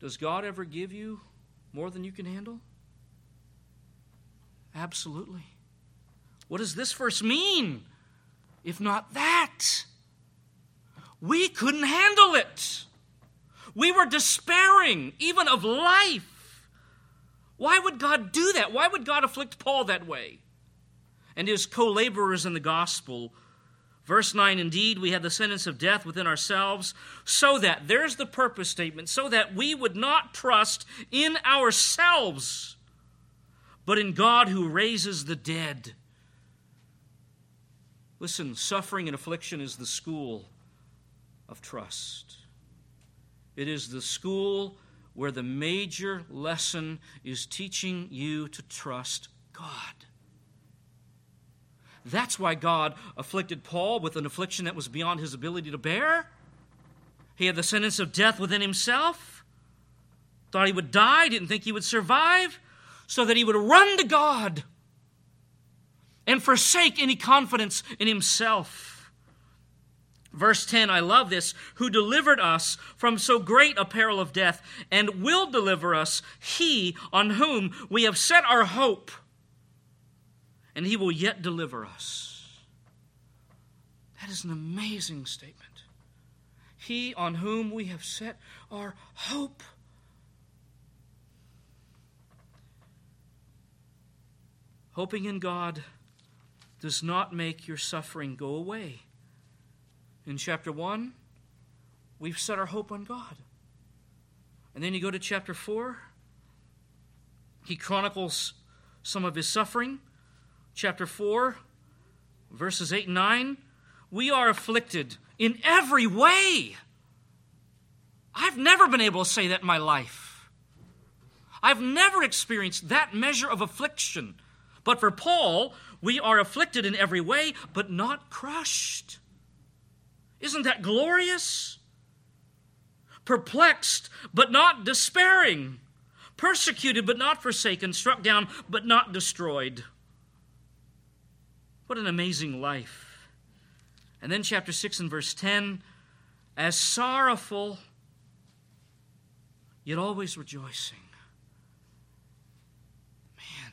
Does God ever give you more than you can handle? Absolutely. What does this verse mean? If not that, we couldn't handle it. We were despairing even of life. Why would God do that? Why would God afflict Paul that way? And his co laborers in the gospel. Verse 9, indeed, we have the sentence of death within ourselves, so that, there's the purpose statement, so that we would not trust in ourselves, but in God who raises the dead. Listen, suffering and affliction is the school of trust. It is the school where the major lesson is teaching you to trust God. That's why God afflicted Paul with an affliction that was beyond his ability to bear. He had the sentence of death within himself, thought he would die, didn't think he would survive, so that he would run to God and forsake any confidence in himself. Verse 10, I love this, who delivered us from so great a peril of death, and will deliver us, he on whom we have set our hope, and he will yet deliver us. That is an amazing statement. He on whom we have set our hope. Hoping in God does not make your suffering go away in chapter 1, we've set our hope on God. And then you go to chapter 4, he chronicles some of his suffering. Chapter 4, verses 8 and 9, we are afflicted in every way. I've never been able to say that in my life. I've never experienced that measure of affliction. But for Paul, we are afflicted in every way, but not crushed. Isn't that glorious? Perplexed, but not despairing. Persecuted, but not forsaken. Struck down, but not destroyed. What an amazing life. And then, chapter 6 and verse 10 as sorrowful, yet always rejoicing. Man,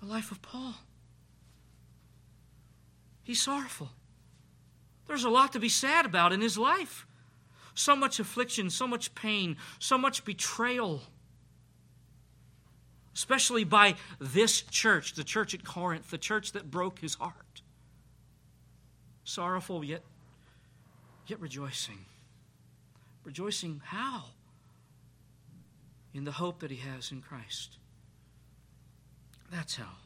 the life of Paul. He's sorrowful. There's a lot to be sad about in his life. So much affliction, so much pain, so much betrayal. Especially by this church, the church at Corinth, the church that broke his heart. Sorrowful yet yet rejoicing. Rejoicing how? In the hope that he has in Christ. That's how.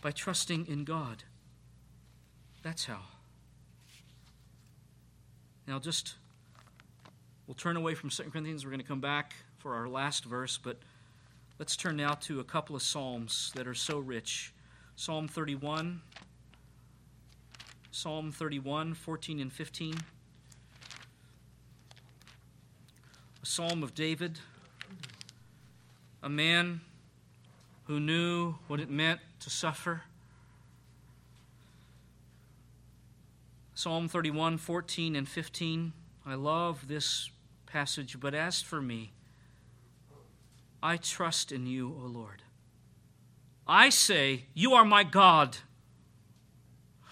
By trusting in God. That's how. Now, just we'll turn away from 2 Corinthians. We're going to come back for our last verse, but let's turn now to a couple of Psalms that are so rich. Psalm 31, Psalm 31, 14 and 15. A psalm of David, a man who knew what it meant to suffer Psalm 31, 14 and 15. I love this passage, but as for me, I trust in you, O Lord. I say, You are my God.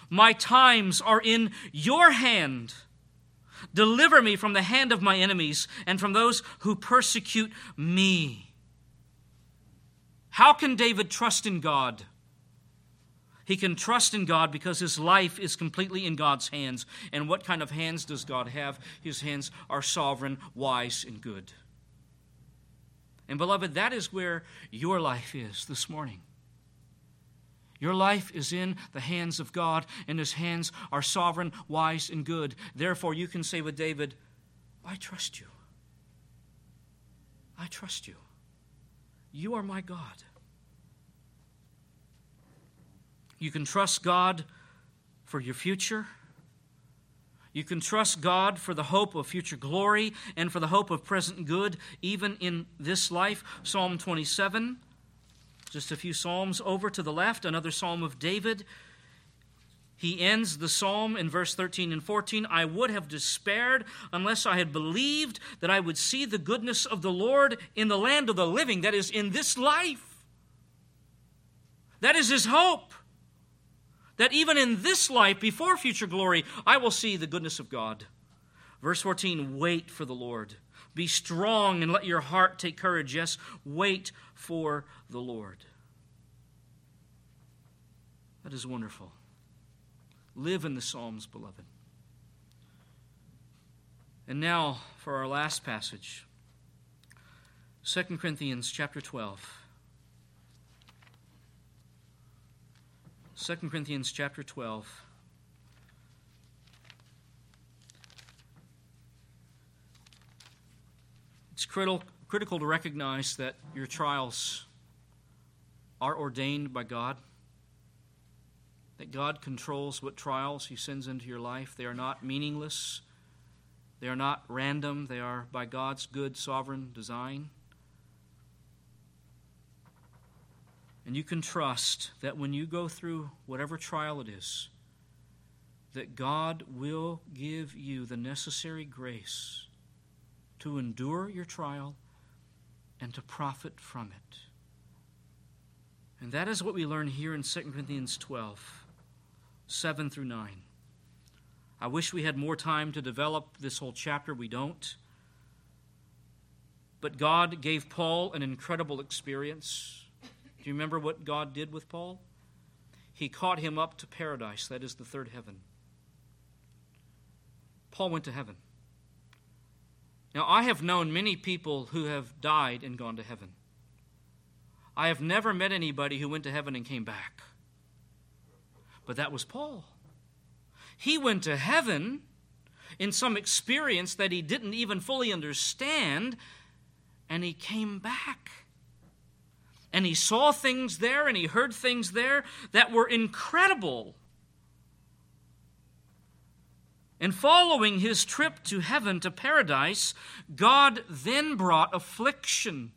My times are in your hand. Deliver me from the hand of my enemies and from those who persecute me. How can David trust in God? He can trust in God because his life is completely in God's hands. And what kind of hands does God have? His hands are sovereign, wise, and good. And beloved, that is where your life is this morning. Your life is in the hands of God, and his hands are sovereign, wise, and good. Therefore, you can say with David, I trust you. I trust you. You are my God. You can trust God for your future. You can trust God for the hope of future glory and for the hope of present good, even in this life. Psalm 27, just a few psalms over to the left, another psalm of David. He ends the psalm in verse 13 and 14 I would have despaired unless I had believed that I would see the goodness of the Lord in the land of the living, that is, in this life. That is his hope that even in this life, before future glory, I will see the goodness of God. Verse 14 Wait for the Lord. Be strong and let your heart take courage. Yes, wait for the Lord. That is wonderful. Live in the Psalms, beloved. And now for our last passage 2 Corinthians chapter 12. 2 Corinthians chapter 12. It's critical, critical to recognize that your trials are ordained by God, that God controls what trials He sends into your life. They are not meaningless, they are not random, they are by God's good sovereign design. And you can trust that when you go through whatever trial it is, that God will give you the necessary grace to endure your trial and to profit from it. And that is what we learn here in 2 Corinthians 12, 7 through 9. I wish we had more time to develop this whole chapter. We don't. But God gave Paul an incredible experience. Do you remember what God did with Paul? He caught him up to paradise, that is the third heaven. Paul went to heaven. Now, I have known many people who have died and gone to heaven. I have never met anybody who went to heaven and came back. But that was Paul. He went to heaven in some experience that he didn't even fully understand, and he came back. And he saw things there and he heard things there that were incredible. And following his trip to heaven, to paradise, God then brought affliction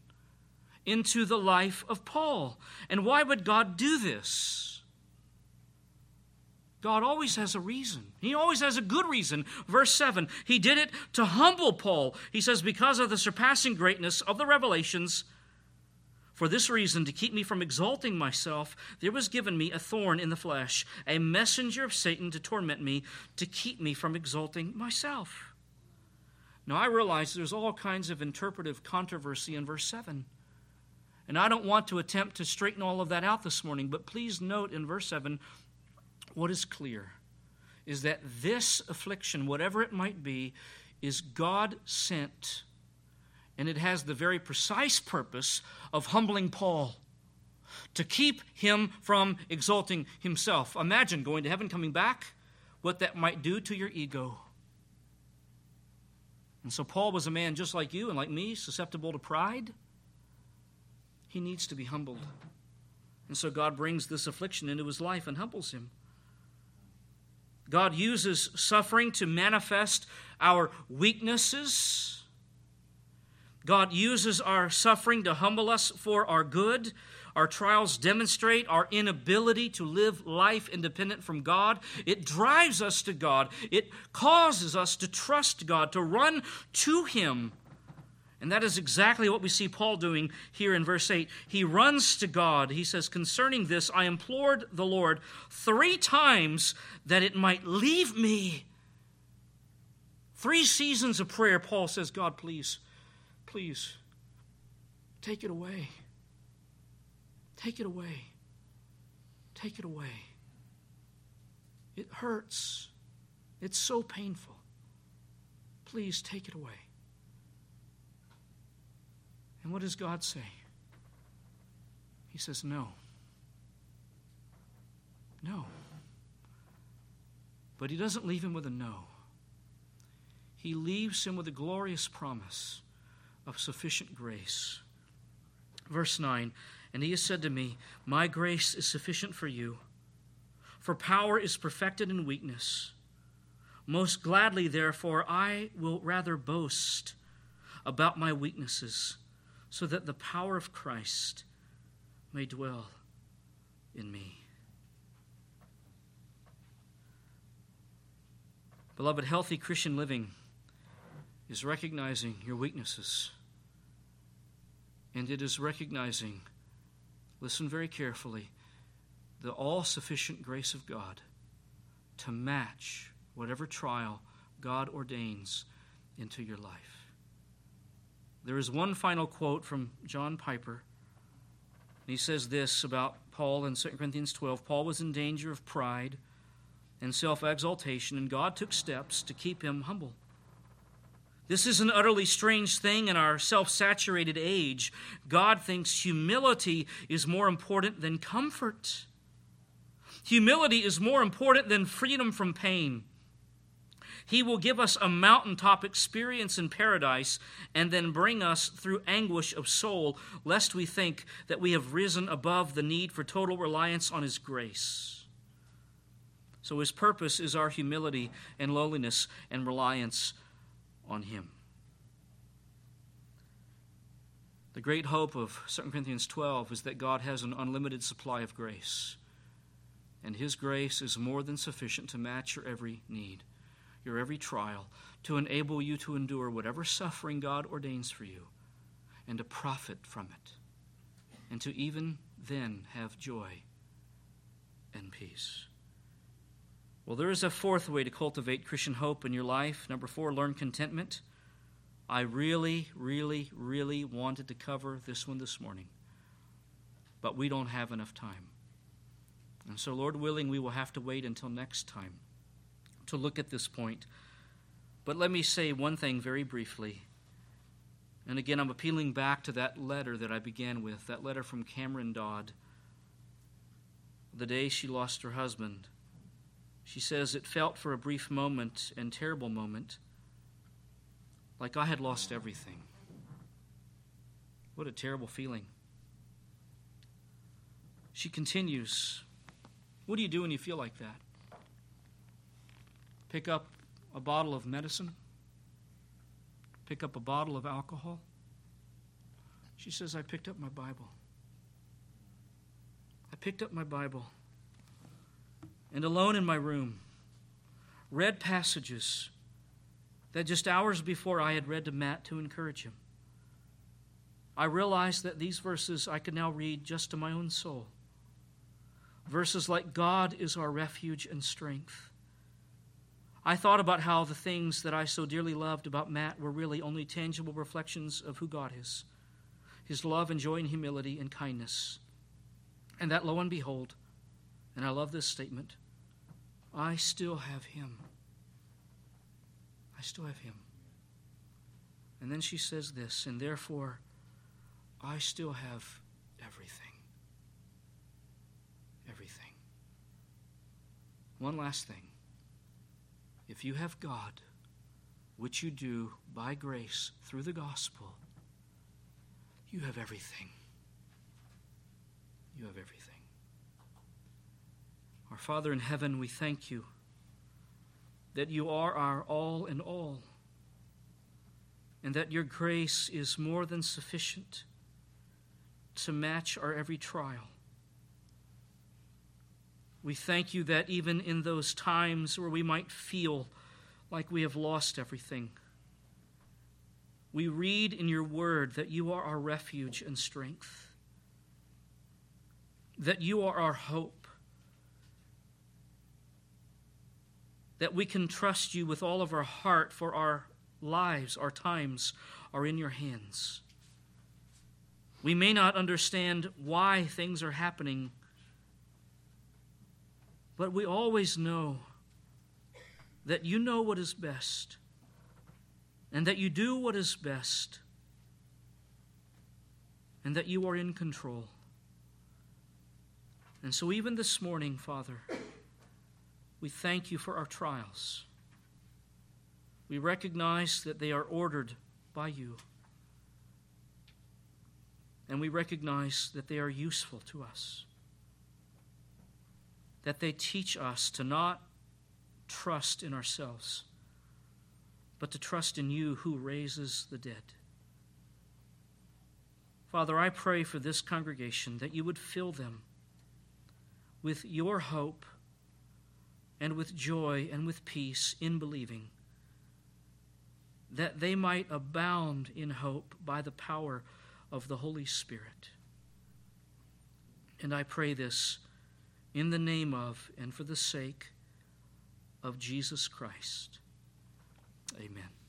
into the life of Paul. And why would God do this? God always has a reason. He always has a good reason. Verse 7 He did it to humble Paul. He says, Because of the surpassing greatness of the revelations, for this reason, to keep me from exalting myself, there was given me a thorn in the flesh, a messenger of Satan to torment me, to keep me from exalting myself. Now, I realize there's all kinds of interpretive controversy in verse 7. And I don't want to attempt to straighten all of that out this morning, but please note in verse 7 what is clear is that this affliction, whatever it might be, is God sent and it has the very precise purpose of humbling Paul to keep him from exalting himself. Imagine going to heaven, coming back, what that might do to your ego. And so, Paul was a man just like you and like me, susceptible to pride. He needs to be humbled. And so, God brings this affliction into his life and humbles him. God uses suffering to manifest our weaknesses God uses our suffering to humble us for our good. Our trials demonstrate our inability to live life independent from God. It drives us to God. It causes us to trust God, to run to Him. And that is exactly what we see Paul doing here in verse 8. He runs to God. He says, Concerning this, I implored the Lord three times that it might leave me. Three seasons of prayer, Paul says, God, please Please, take it away. Take it away. Take it away. It hurts. It's so painful. Please take it away. And what does God say? He says, No. No. But He doesn't leave him with a no. He leaves him with a glorious promise of sufficient grace. Verse 9 And he has said to me, My grace is sufficient for you, for power is perfected in weakness. Most gladly, therefore, I will rather boast about my weaknesses, so that the power of Christ may dwell in me. Beloved, healthy Christian living is recognizing your weaknesses. And it is recognizing, listen very carefully, the all sufficient grace of God to match whatever trial God ordains into your life. There is one final quote from John Piper. He says this about Paul in 2 Corinthians 12 Paul was in danger of pride and self exaltation, and God took steps to keep him humble. This is an utterly strange thing in our self saturated age. God thinks humility is more important than comfort. Humility is more important than freedom from pain. He will give us a mountaintop experience in paradise and then bring us through anguish of soul, lest we think that we have risen above the need for total reliance on His grace. So, His purpose is our humility and lowliness and reliance on Him. The great hope of 2 Corinthians 12 is that God has an unlimited supply of grace, and His grace is more than sufficient to match your every need your every trial, to enable you to endure whatever suffering God ordains for you, and to profit from it, and to even then have joy and peace. Well, there is a fourth way to cultivate Christian hope in your life. Number four, learn contentment. I really, really, really wanted to cover this one this morning, but we don't have enough time. And so, Lord willing, we will have to wait until next time to look at this point. But let me say one thing very briefly. And again, I'm appealing back to that letter that I began with, that letter from Cameron Dodd. The day she lost her husband. She says, It felt for a brief moment and terrible moment like I had lost everything. What a terrible feeling. She continues, What do you do when you feel like that? pick up a bottle of medicine, pick up a bottle of alcohol. She says, I picked up my Bible. I picked up my Bible and alone in my room read passages that just hours before I had read to Matt to encourage him. I realized that these verses I could now read just to my own soul. Verses like God is our refuge and strength. I thought about how the things that I so dearly loved about Matt were really only tangible reflections of who God is his love and joy and humility and kindness. And that, lo and behold, and I love this statement, I still have him. I still have him. And then she says this, and therefore, I still have everything. Everything. One last thing. If you have God, which you do by grace through the gospel, you have everything. You have everything. Our Father in heaven, we thank you that you are our all in all, and that your grace is more than sufficient to match our every trial. We thank you that even in those times where we might feel like we have lost everything, we read in your word that you are our refuge and strength, that you are our hope, that we can trust you with all of our heart, for our lives, our times are in your hands. We may not understand why things are happening but we always know that you know what is best and that you do what is best and that you are in control. And so, even this morning, Father, we thank you for our trials. We recognize that they are ordered by you. And we recognize that they are useful to us that they teach us to not trust in ourselves, but to trust in you who raises the dead. Father, I pray for this congregation that you would fill them with your hope and with joy and with peace in believing, that they might abound in hope by the power of the Holy Spirit. And I pray this in the name of and for the sake of Jesus Christ. Amen.